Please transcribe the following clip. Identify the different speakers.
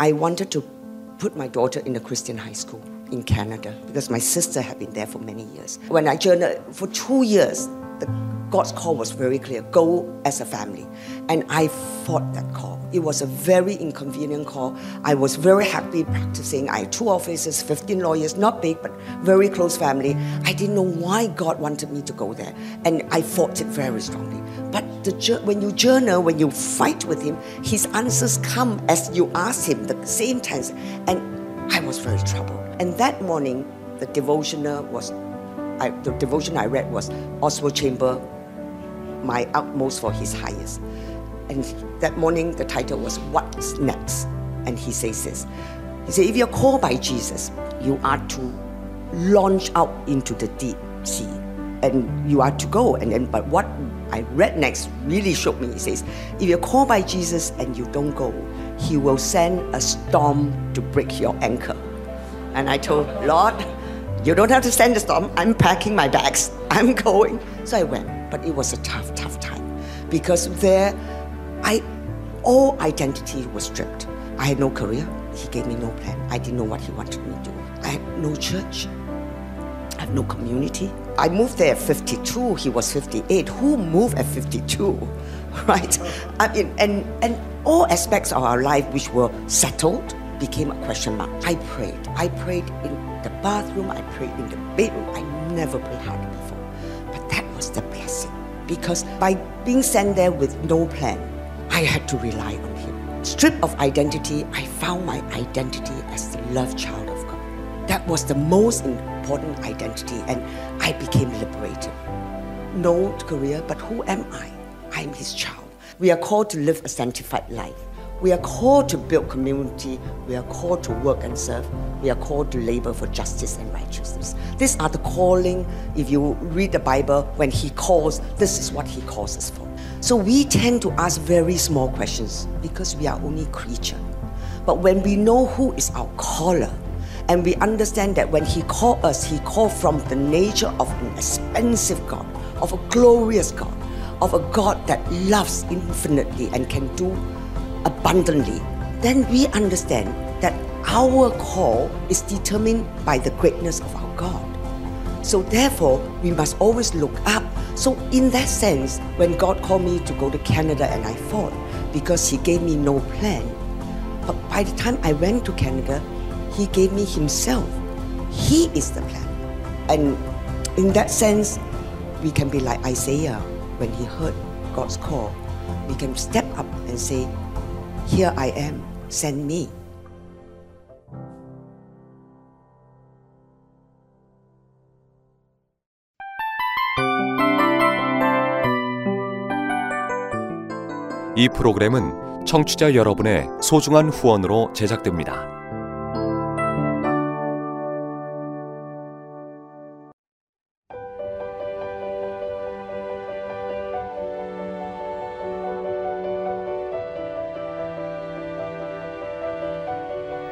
Speaker 1: I wanted to put my daughter in a Christian high school in Canada because my sister had been there for many years. When I journeyed for two years, the God's call was very clear go as a family. And I fought that call. It was a very inconvenient call. I was very happy practicing. I had two offices, 15 lawyers, not big, but very close family. I didn't know why God wanted me to go there. And I fought it very strongly. But the, when you journal, when you fight with Him, His answers come as you ask Him, the same tense. And I was very troubled. And that morning, the devotional was, I, the devotion I read was Oswald Chamber my utmost for his highest. And that morning, the title was What's Next? And he says this He said, If you're called by Jesus, you are to launch out into the deep sea. And you are to go. And then, but what I read next really shook me. He says, If you're called by Jesus and you don't go, he will send a storm to break your anchor. And I told, Lord, you don't have to send the storm. I'm packing my bags. I'm going. So I went but it was a tough, tough time because there, I, all identity was stripped. I had no career. He gave me no plan. I didn't know what he wanted me to do. I had no church. I have no community. I moved there at 52. He was 58. Who moved at 52? Right? I mean, and, and all aspects of our life which were settled became a question mark. I prayed. I prayed in the bathroom. I prayed in the bedroom. I never prayed harder before But that was the blessing because by being sent there with no plan, I had to rely on Him. Stripped of identity, I found my identity as the loved child of God. That was the most important identity, and I became liberated. No career, but who am I? I'm His child. We are called to live a sanctified life. We are called to build community. We are called to work and serve. We are called to labor for justice and righteousness. These are the calling. If you read the Bible, when He calls, this is what He calls us for. So we tend to ask very small questions because we are only creature. But when we know who is our caller, and we understand that when He called us, He called from the nature of an expensive God, of a glorious God, of a God that loves infinitely and can do abundantly, then we understand that our call is determined by the greatness of our God. So therefore, we must always look up. So in that sense, when God called me to go to Canada and I fought because he gave me no plan. But by the time I went to Canada, he gave me himself. He is the plan. And in that sense, we can be like Isaiah when he heard God's call. We can step up and say, here I am, send me.
Speaker 2: 이 프로그램은 청취자 여러분의 소중한 후원으로 제작됩니다.